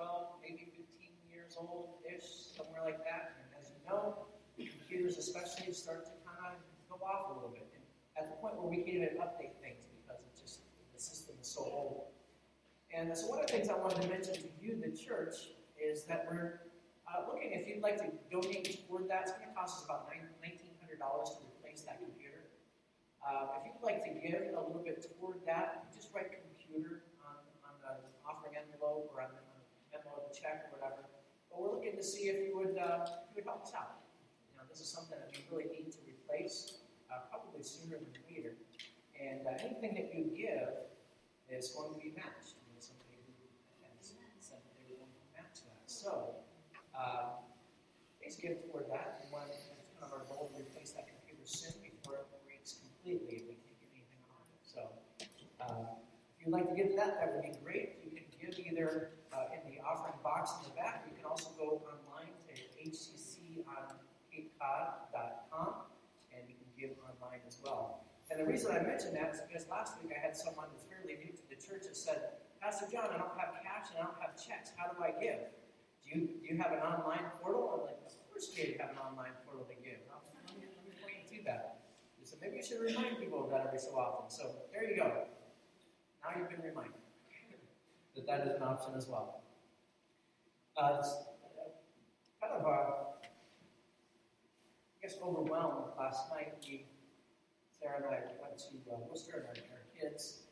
12, maybe 15 years old ish, somewhere like that. And as you know, computers especially start to kind of go off a little bit. And at the point where we can't even update things because it just the system is so old. And so one of the things I wanted to mention to you, the church, is that we're uh, looking, if you'd like to donate toward that, it's going to cost us about $1,900 to replace that computer. Uh, if you'd like to give a little bit toward that, just write computer on, on the offering envelope or on the, check or whatever. But we're looking to see if you would, uh, you would help us out. You know, this is something that we really need to replace, uh, probably sooner than later. And uh, anything that you give is going to be matched. You know, somebody who attends said that they were going to match that. So, uh, please give toward that. And when it's kind of our goal to replace that computer soon before it breaks completely if we can't get anything on it. So, uh, if you'd like to give that, that would be great. You can give either uh, in the offering box in the back. You can also go online to hcconCapeCod.com and you can give online as well. And the reason I mention that is because last week I had someone that's fairly new to the church that said, Pastor John, I don't have cash and I don't have checks. How do I give? Do you, do you have an online portal? I'm like, of course you have an online portal to give. Let me, let me point you to that. So maybe you should remind people of that every so often. So there you go. Now you've been reminded that that is an option as well. Uh, kind of, uh, I guess, overwhelmed last night. We, Sarah and I went to uh, Worcester and our, our kids.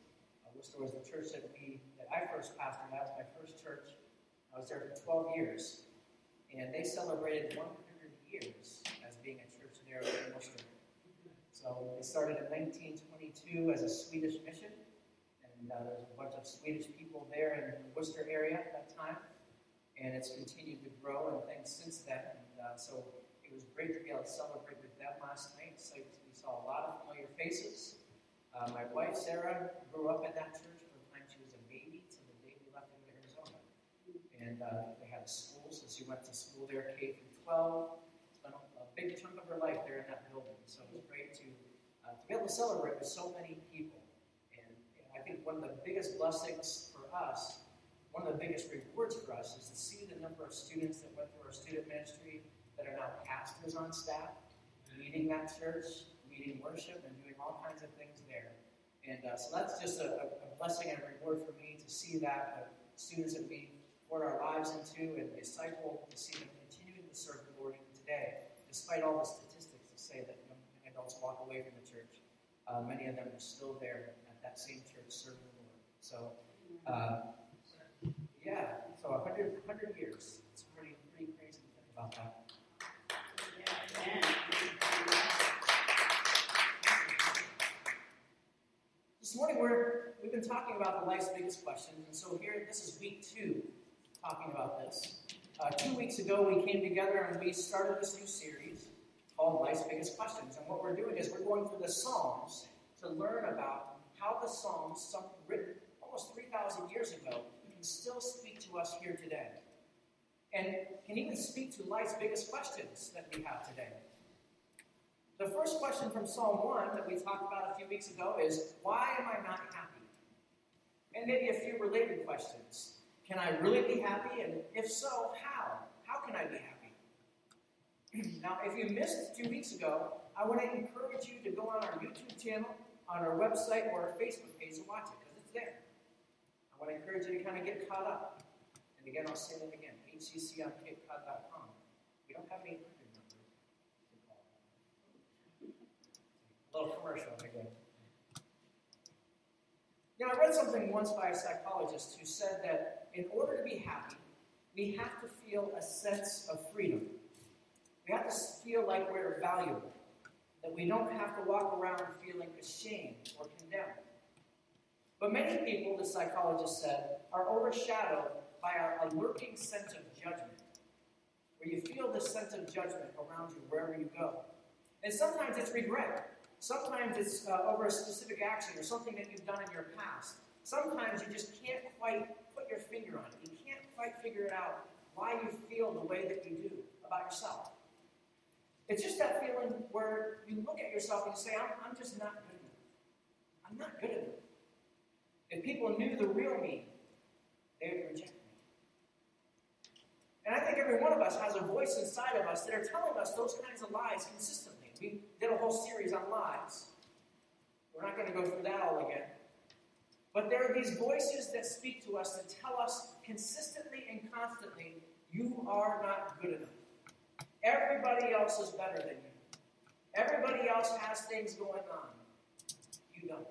Uh, Worcester was the church that we that I first pastored. That was my first church. I was there for 12 years, and they celebrated 100 years as being a church there in Worcester. So they started in 1922 as a Swedish mission, and uh, there's a bunch of Swedish people there in the Worcester area at that time, and it's continued to grow and things since then. And uh, so it was great to be able to celebrate with them last night. So we saw a lot of familiar faces. Uh, my wife Sarah grew up in that church from the time she was a baby to the day we left into Arizona. and uh, they had a school, so she went to school there, K through 12. Spent a, a big chunk of her life there in that building, so it was great to uh, to be able to celebrate with so many people. And, and I think one of the biggest blessings for us, one of the biggest rewards for us, is to see the number of students that went through our student ministry that are now pastors on staff, leading that church, leading worship, and doing all kinds of things there. And uh, so that's just a, a, blessing and a reward for me to see that uh, students that we pour our lives into and disciple to see them continuing to serve the Lord even today, despite all the statistics that say that young adults walk away from the church. Uh, many of them are still there at that same church serving the Lord. So, uh, yeah, so 100, 100 years. It's pretty, pretty crazy to think about that. This morning we're, we've been talking about the life's biggest questions, and so here this is week two talking about this. Uh, two weeks ago, we came together and we started this new series called Life's Biggest Questions. And what we're doing is we're going through the Psalms to learn about how the Psalms, some written almost 3,000 years ago, can still speak to us here today. And can even speak to life's biggest questions that we have today. The first question from Psalm 1 that we talked about a few weeks ago is Why am I not happy? And maybe a few related questions. Can I really be happy? And if so, how? How can I be happy? now, if you missed two weeks ago, I want to encourage you to go on our YouTube channel, on our website, or our Facebook page to watch it. I want to encourage you to kind of get caught up. And again, I'll say it again hcconCapeCod.com. We don't have any hundred numbers. A little commercial again. You know, I read something once by a psychologist who said that in order to be happy, we have to feel a sense of freedom. We have to feel like we're valuable, that we don't have to walk around feeling ashamed or condemned. But many people, the psychologist said, are overshadowed by a lurking sense of judgment, where you feel this sense of judgment around you wherever you go. And sometimes it's regret. Sometimes it's uh, over a specific action or something that you've done in your past. Sometimes you just can't quite put your finger on it. You can't quite figure it out why you feel the way that you do about yourself. It's just that feeling where you look at yourself and you say, I'm, I'm just not good enough. I'm not good enough. If people knew the real me, they would reject me. And I think every one of us has a voice inside of us that are telling us those kinds of lies consistently. We did a whole series on lies. We're not going to go through that all again. But there are these voices that speak to us that tell us consistently and constantly, you are not good enough. Everybody else is better than you. Everybody else has things going on. You don't.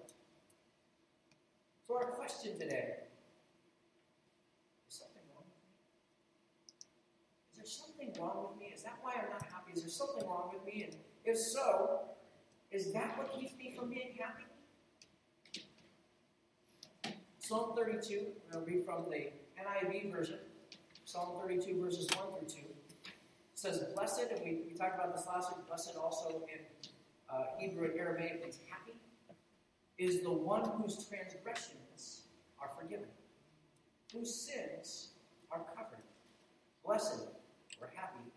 So, our question today is there something wrong with me? Is that why I'm not happy? Is there something wrong with me? And if so, is that what keeps me from being happy? Psalm 32, we'll read from the NIV version. Psalm 32, verses 1 through 2 says, Blessed, and we, we talked about this last week, blessed also in uh, Hebrew and Aramaic means happy, is the one whose transgressions are forgiven, whose sins are covered. Blessed or happy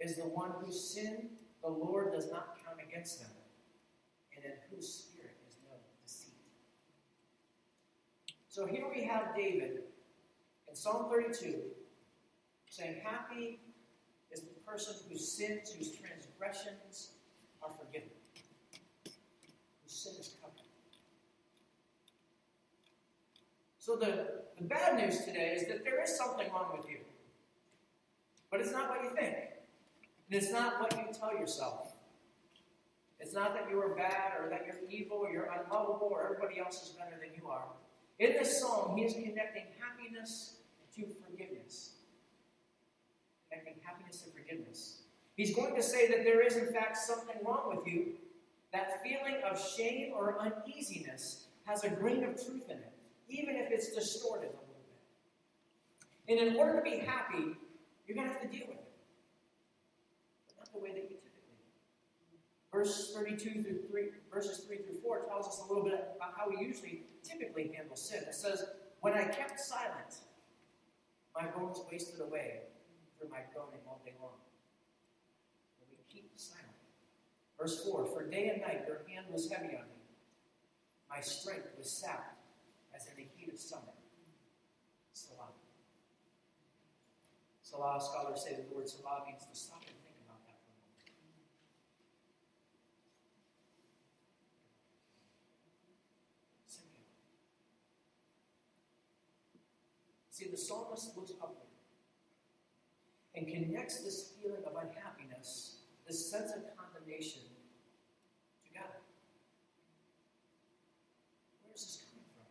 is the one whose sin the Lord does not count against them, and in whose spirit is no deceit. So here we have David in Psalm 32 saying, Happy is the person whose sins, whose transgressions are forgiven, whose sin is covered. So the, the bad news today is that there is something wrong with you. But it's not what you think. And it's not what you tell yourself. It's not that you are bad or that you're evil or you're unlovable or everybody else is better than you are. In this song, he is connecting happiness to forgiveness connecting happiness and forgiveness. He's going to say that there is, in fact, something wrong with you. That feeling of shame or uneasiness has a grain of truth in it, even if it's distorted a little bit. And in order to be happy, you're going to have to deal with it. But not the way that you typically do. Verse 32 through 3, verses 3 through 4 tells us a little bit about how we usually typically handle sin. It says, When I kept silent, my bones wasted away through my groaning all day long. And we keep silent. Verse 4 For day and night your hand was heavy on me. My strength was sapped as in the heat of summer. Selah. Selah scholars say that the word Selah means to stop and think about that for a moment. See, the psalmist looks upward and connects this feeling of unhappiness, this sense of condemnation, to God. Where is this coming from?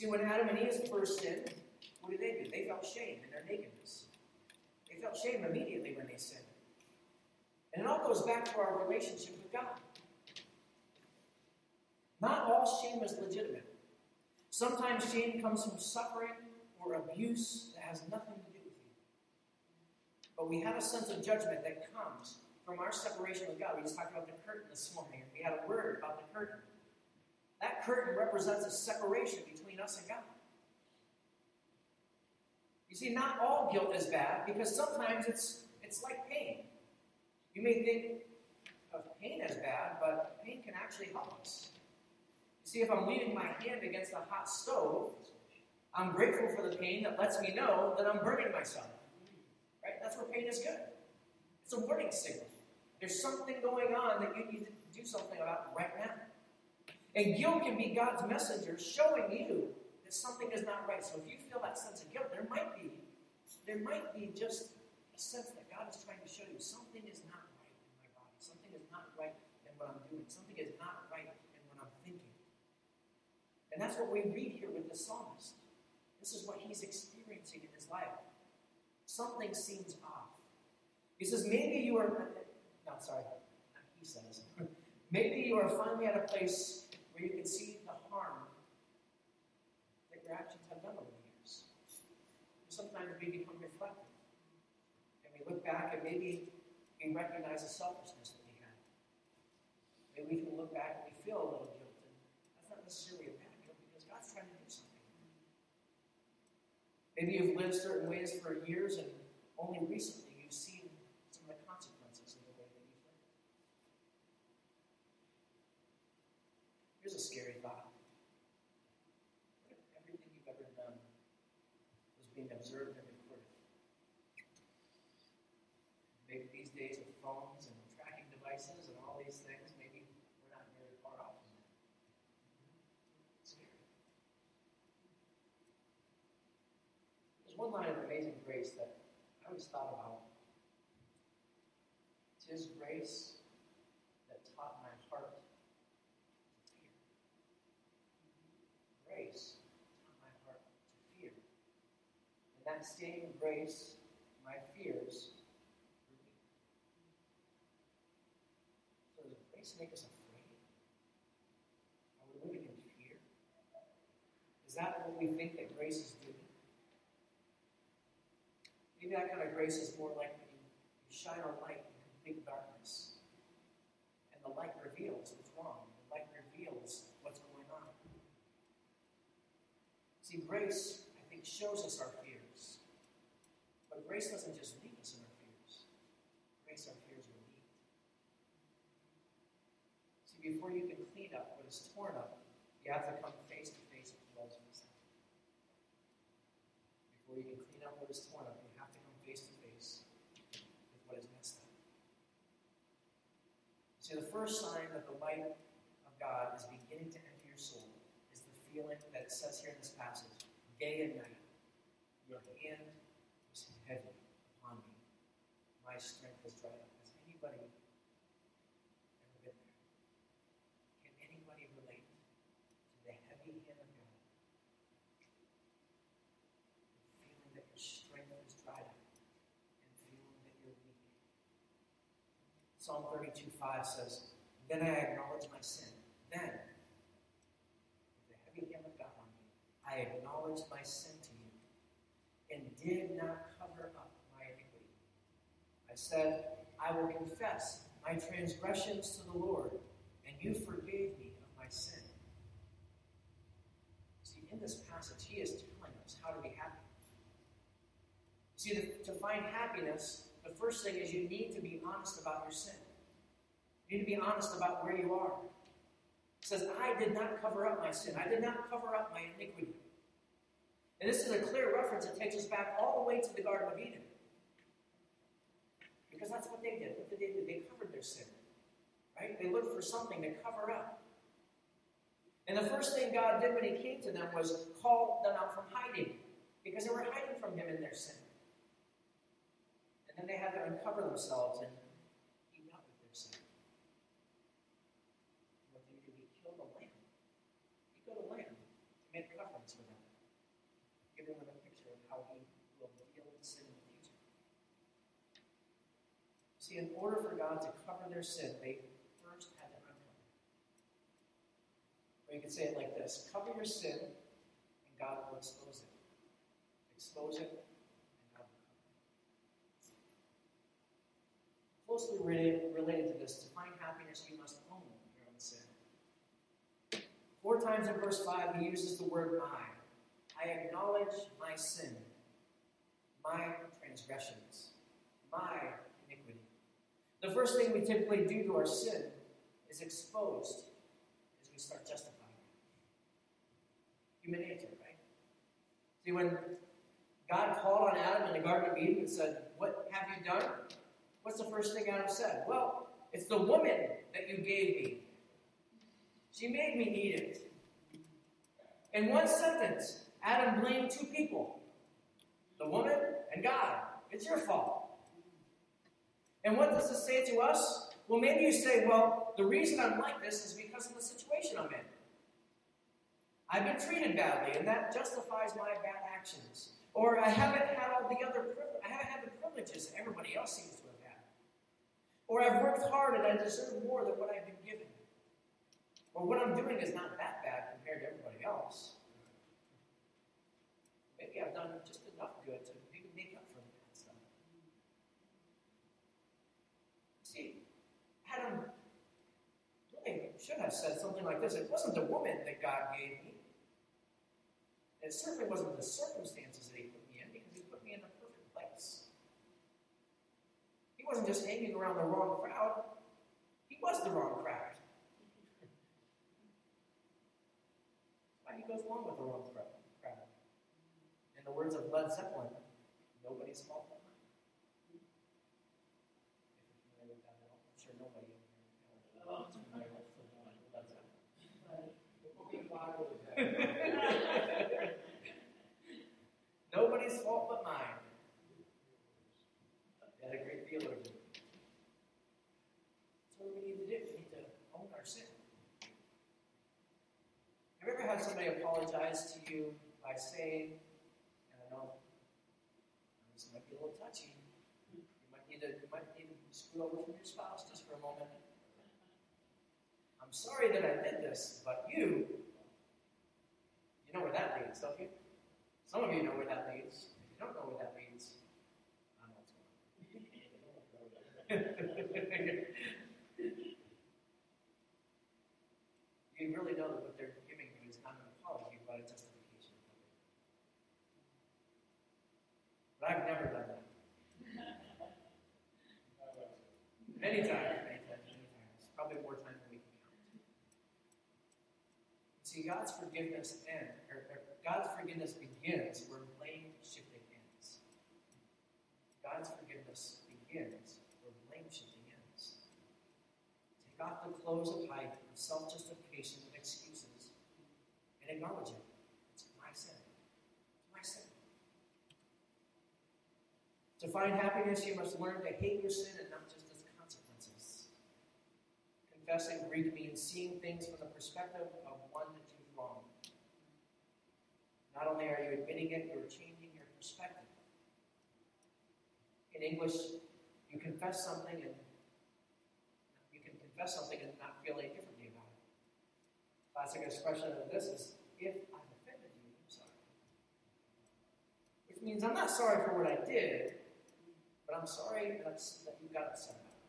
See, when Adam and Eve first sinned, what did they do? They felt shame in their nakedness. They felt shame immediately when they sinned. And it all goes back to our relationship with God. Not all shame is legitimate. Sometimes shame comes from suffering or abuse that has nothing to do with you. but we have a sense of judgment that comes from our separation with God. We just talked about the curtain this morning. We had a word about the curtain. That curtain represents a separation between God. You see, not all guilt is bad because sometimes it's it's like pain. You may think of pain as bad, but pain can actually help us. You see, if I'm leaning my hand against a hot stove, I'm grateful for the pain that lets me know that I'm burning myself. Right? That's where pain is good. It's a warning signal. There's something going on that you need to do something about right now. And guilt can be God's messenger showing you that something is not right. So if you feel that sense of guilt, there might be, there might be just a sense that God is trying to show you something is not right in my body. Something is not right in what I'm doing. Something is not right in what I'm thinking. And that's what we read here with the psalmist. This is what he's experiencing in his life something seems off. He says, maybe you are, no, sorry, he says, maybe you are finally at a place where you can see the harm that your actions have done over the years. Sometimes we become reflective. And we look back and maybe we recognize the selfishness that we had. Maybe we can look back and we feel a little guilty. That's not necessarily a bad guilt because God's trying to do something. Maybe you've lived certain ways for years and only recently you've seen some of the consequences of the way that you've lived. Here's a scary thought. What if everything you've ever done was being observed and recorded? one line of Amazing Grace that Thought about. Tis grace that taught my heart to fear. Grace taught my heart to fear. And that same grace, my fears So does grace make us afraid? Are we living in fear? Is that what we think that grace is? Maybe that kind of grace is more like when you, shine a light in complete darkness. And the light reveals what's wrong. The light reveals what's going on. See, grace, I think, shows us our fears. But grace doesn't just leave us in our fears. Grace, our fears relieved. See, before you can clean up what is torn up, you have to come face to face with messed up. Before you can clean up what is torn up, you have to come face to face with what is messed up. See, the first sign that the light of God is beginning to enter your soul is the feeling that it says here in this passage day and night. Your hand is heavy upon me. My strength is dried up. Has anybody ever been there? Can anybody relate to the heavy hand of God? Feeling that your strength is dried up and feeling that you're weak. Psalm 32 5 says, Then I acknowledge my sin. Then, with the heavy hand of God on me, I acknowledged my sin to you and did not cover up my iniquity. I said, I will confess my transgressions to the Lord, and you forgave me of my sin. See, in this passage, he is telling us how to be happy. See, to, to find happiness, the first thing is you need to be honest about your sin. You need to be honest about where you are. It says, I did not cover up my sin. I did not cover up my iniquity. And this is a clear reference that takes us back all the way to the Garden of Eden. Because that's what they did. What did they do? They covered their sin. Right? They looked for something to cover up. And the first thing God did when He came to them was call them out from hiding. Because they were hiding from Him in their sin. And they had to uncover themselves and He dealt with their sin. What He do? He killed a lamb. He killed a lamb to make coverings for them. Giving them a picture of how He will deal with sin in the future. See, in order for God to cover their sin, they first had to uncover. it. Or you could say it like this cover your sin, and God will expose it. Expose it, and God will cover it. Closely related, to this, to find happiness, you must own your own sin. Four times in verse 5, he uses the word I. I acknowledge my sin, my transgressions, my iniquity. The first thing we typically do to our sin is exposed as we start justifying it. Human nature, right? See, when God called on Adam in the Garden of Eden and said, What have you done? What's the first thing Adam said? Well, it's the woman that you gave me. She made me eat it. In one sentence, Adam blamed two people the woman and God. It's your fault. And what does this say to us? Well, maybe you say, well, the reason I'm like this is because of the situation I'm in. I've been treated badly, and that justifies my bad actions. Or I haven't had all the other. I haven't had the privileges everybody else seems. Or I've worked hard and I deserve more than what I've been given. Or what I'm doing is not that bad compared to everybody else. Maybe I've done just enough good to maybe make up for the bad stuff. See, Adam really should have said something like this. It wasn't the woman that God gave me. It certainly wasn't the circumstances that he put me in, because he put me in the perfect place. He wasn't just hanging around the wrong crowd, he was the wrong crowd. Why he goes along with the wrong crowd. In the words of Led Zeppelin, nobody's fault but mine. If you're familiar with that at all, I'm sure nobody in here is familiar with Led Zeppelin. Nobody's fault but have somebody apologize to you by saying, and I know this might be a little touchy, you might need to, you might need to scoot over from your spouse just for a moment. I'm sorry that I did this, but you, you know where that leads, don't you? Some of you know where that leads. If you don't know where that leads, I know what's going on. you really know that what they're giving you is not an apology, but a justification. But I've never done that. Many times, many times, many times. Probably more times than we can count. See, God's forgiveness ends, or, or God's forgiveness begins where blame shifting ends. God's forgiveness begins where blame shifting ends. Take off the clothes of hiding self justification and excuses and acknowledge it. It's my sin. It's my sin. To find happiness, you must learn to hate your sin and not just. Confessing Greek means seeing things from the perspective of one that you've wronged. Not only are you admitting it, you're changing your perspective. In English, you confess something and you can confess something and not feel any different about it. classic expression of this is, if I've offended you, I'm sorry. Which means I'm not sorry for what I did, but I'm sorry that, that you got upset about it.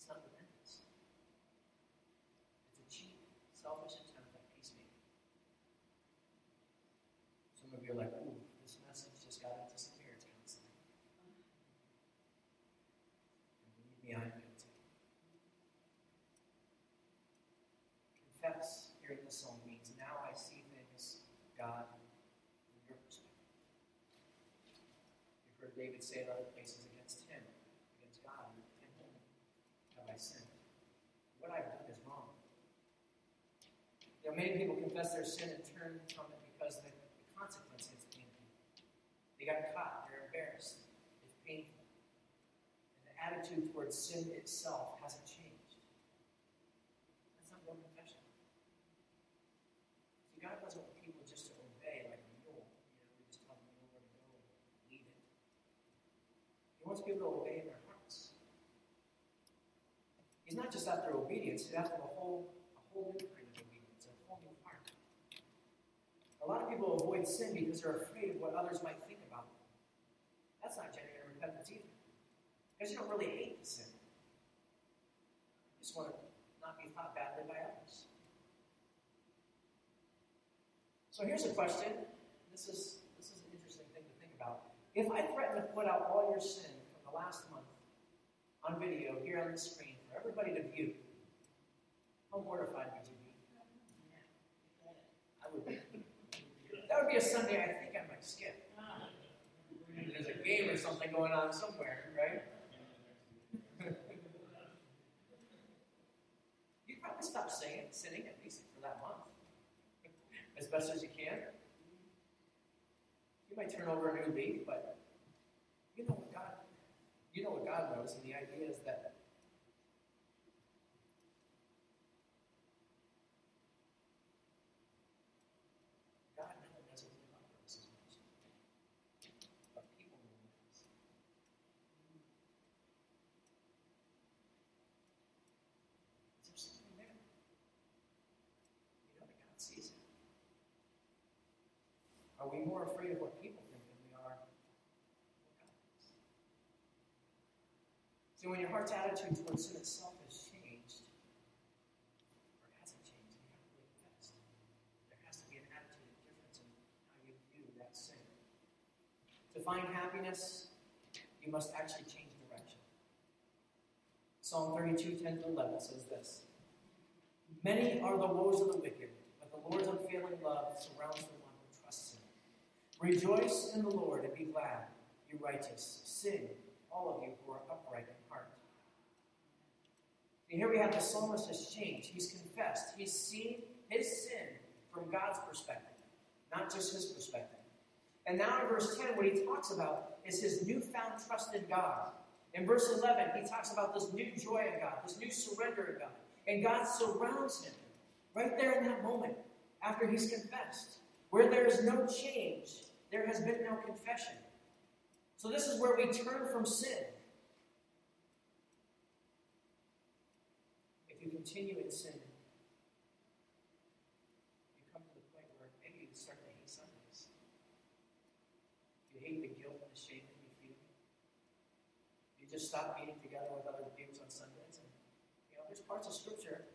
It's not repentance. It's a cheap, selfish attempt at peacemaking. Some of you are like, ooh, this message just got into counseling. And believe me, I confess here in the psalm means now I see things, God, your perspective. You've heard David say in other places against him, against God, and him have I sinned. What I've done is wrong. You know, many people confess their sin and turn from it because the, the consequence is painful. They got caught, they're embarrassed, it's painful. And the attitude towards sin itself hasn't changed. That's not real confession. See, God doesn't want people just to obey like a mule. You know, we just tell them where to go and it. He wants people to obey in their hearts. He's not just after obedience, he's after a whole, a whole new kind of obedience, a whole new heart. A lot of people avoid sin because they're afraid of what others might think about them. That's not genuine repentance either. Because you don't really hate the sin. You just want to not be thought badly by others. So here's a question. This is this is an interesting thing to think about. If I threaten to put out all your sin from the last month on video here on the screen for everybody to view, how mortified would you be? I would be. That would be a Sunday I think I might skip. There's a game or something going on somewhere, right? You'd probably stop saying, sinning at least for that month as best as you can. You might turn over a new leaf, but you know what God you know what God knows, and the idea is that God never does it love us as much. But people will us. Is there something there? You know that God sees it. Are more afraid of what people think than we are? See, when your heart's attitude towards sin itself has changed, or hasn't changed, you have to confess. There has to be an attitude of difference in how you view that sin. To find happiness, you must actually change direction. Psalm 32, 10 to 11 says this Many are the woes of the wicked, but the Lord's unfailing love surrounds them Rejoice in the Lord and be glad, you righteous. Sing, all of you who are upright in heart. And here we have the psalmist has changed. He's confessed. He's seen his sin from God's perspective, not just his perspective. And now in verse 10, what he talks about is his newfound trust in God. In verse 11, he talks about this new joy in God, this new surrender in God. And God surrounds him. Right there in that moment, after he's confessed, where there is no change, there has been no confession. So, this is where we turn from sin. If you continue in sin, you come to the point where maybe you start hate Sundays. You hate the guilt and the shame that you feel. You just stop meeting together with other believers on Sundays. And, you know, there's parts of Scripture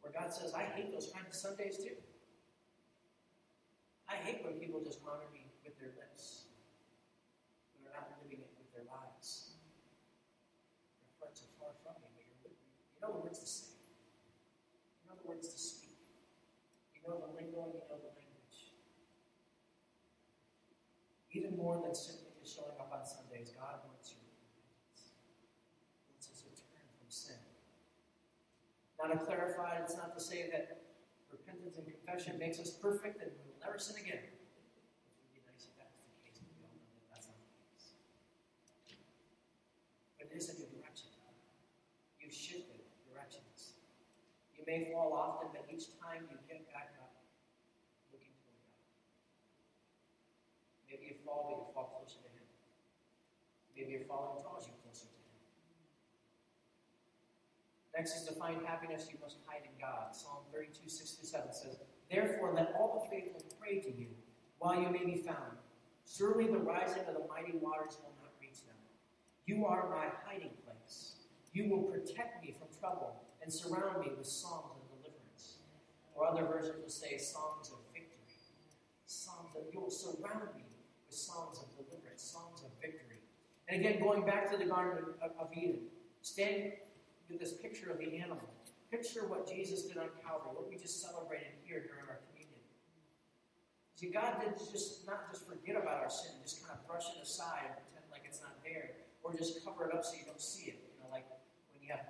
where God says, I hate those kinds of Sundays too. I hate when people just honor me with their lips, but are not living it with their lives. Their hearts are far from me, but. You know the words to say. You know the words to speak. You know the lingo and you know the language. Even more than simply just showing up on Sundays, God wants your wants us to clarify, it's not to say that repentance and confession makes us perfect and never sin again. Which would be nice if that was the case, but we all know that that's not the case. But it a new direction. You've shifted directions. You may fall often, but each time you get back up, looking toward God. Maybe you fall, but you fall closer to Him. Maybe your falling draws you closer to Him. Next is to find happiness, you must hide in God. Psalm 32, 6 7 says, Therefore, let all the faithful pray to you while you may be found. Surely the rising of the mighty waters will not reach them. You are my hiding place. You will protect me from trouble and surround me with songs of deliverance. Or other versions will say songs of victory. Songs that you will surround me with songs of deliverance, songs of victory. And again, going back to the Garden of, of Eden, standing with this picture of the animal. Picture what Jesus did on Calvary, what we just celebrated here during our communion. See, God did just not just forget about our sin, just kind of brush it aside and pretend like it's not there, or just cover it up so you don't see it. You know, like when you have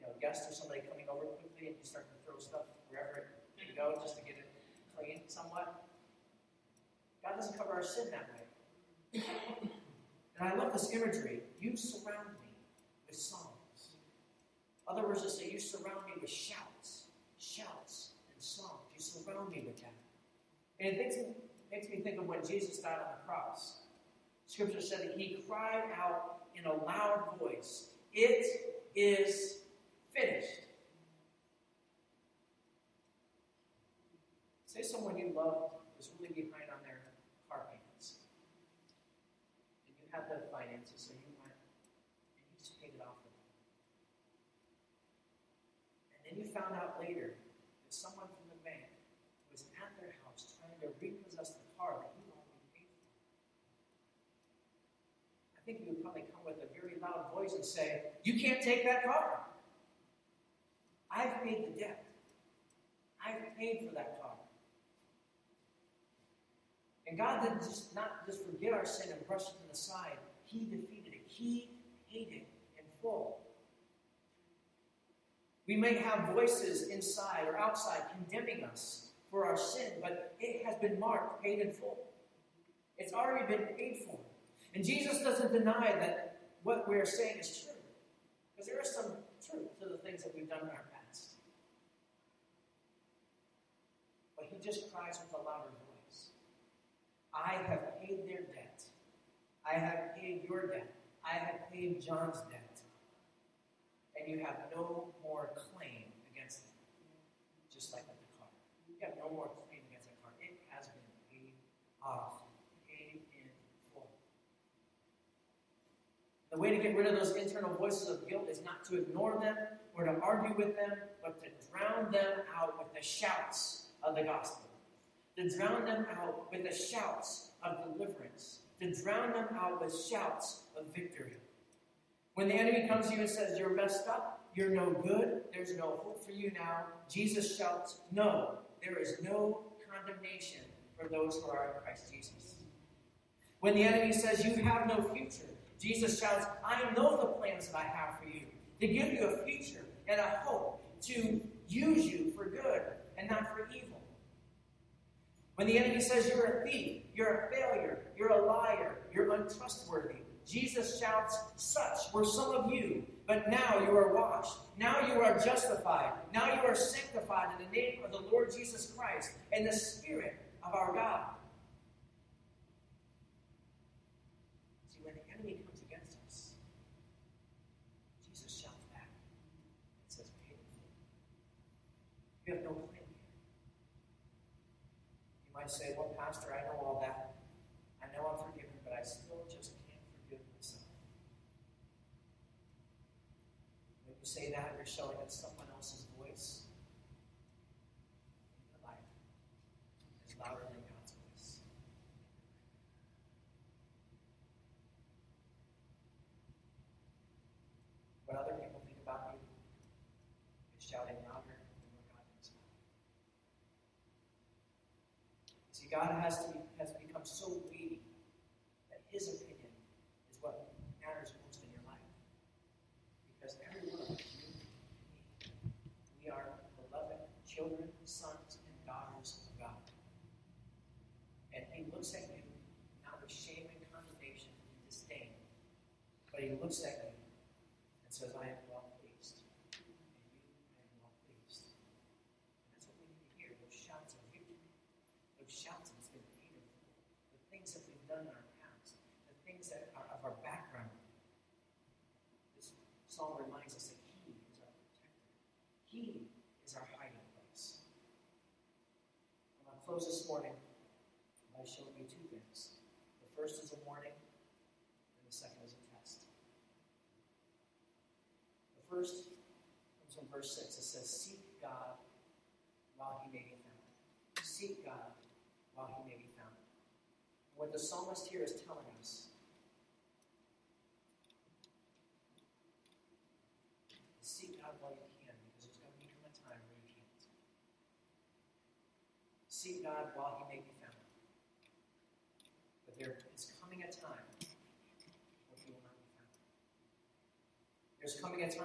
you know guests or somebody coming over quickly and you start to throw stuff wherever you go just to get it clean somewhat. God doesn't cover our sin that way. and I love this imagery. You surround me with songs. Other words, verses say, You surround me with shouts, shouts, and songs. You surround me with that. And it makes me, makes me think of when Jesus died on the cross. Scripture said that he cried out in a loud voice, It is finished. Say someone you loved was really behind on their car payments. And you had the finances, so you went and you just paid it off for them. And then you found out later that someone from the bank was at their house trying to repossess the car that you already paid for. I think you would probably come with a very loud voice and say, You can't take that car. I've paid the debt. I've paid for that car. And God didn't just not just forget our sin and brush it to the side. He defeated it. He paid it in full. We may have voices inside or outside condemning us for our sin, but it has been marked, paid in full. It's already been paid for. And Jesus doesn't deny that what we're saying is true. Because there is some truth to the things that we've done in our past. But he just cries with a louder voice. I have paid their debt. I have paid your debt. I have paid John's debt. And you have no more claim against it. Just like with the car. You have no more claim against that car. It has been paid off, paid in full. The way to get rid of those internal voices of guilt is not to ignore them or to argue with them, but to drown them out with the shouts of the gospel to drown them out with the shouts of deliverance, to drown them out with shouts of victory. When the enemy comes to you and says, You're messed up, you're no good, there's no hope for you now, Jesus shouts, No, there is no condemnation for those who are in Christ Jesus. When the enemy says, You have no future, Jesus shouts, I know the plans that I have for you, to give you a future and a hope, to use you for good and not for evil. When the enemy says you're a thief, you're a failure, you're a liar, you're untrustworthy, Jesus shouts, Such were some of you, but now you are washed. Now you are justified. Now you are sanctified in the name of the Lord Jesus Christ and the Spirit of our God. See, when the enemy comes against us, Jesus shouts back and says, full. You have no claim here. You might say, Well, Pastor, I know all that. I know I'm forgiven, but I still just can't forgive myself. When you say that, you're showing that someone else's voice in your life is louder than God's voice. What other people think about you is shouting louder than what God thinks about you. See, God has to be, has become so weighty that His opinion is what matters most in your life. Because every one of us, you and me, we are beloved children, sons, and daughters of God. And He looks at you not with shame and condemnation and disdain, but He looks at you and says, I am well pleased. And you, I am well pleased. And that's what we need to hear those shouts of victory, those shouts of been the things that we've done in our past, the things that are of our background. This psalm reminds us that He is our protector, He is our hiding place. And I'll close this morning by showing you two things. The first is a warning, and the second is a test. The first comes from verse 6. It says, Seek God while he may be found. Seek God while he may be found. What the psalmist here is telling us is seek God while you can, because there's going to become a time where you can't. Seek God while he may be found. But there is coming a time where he will not be found. There's coming a time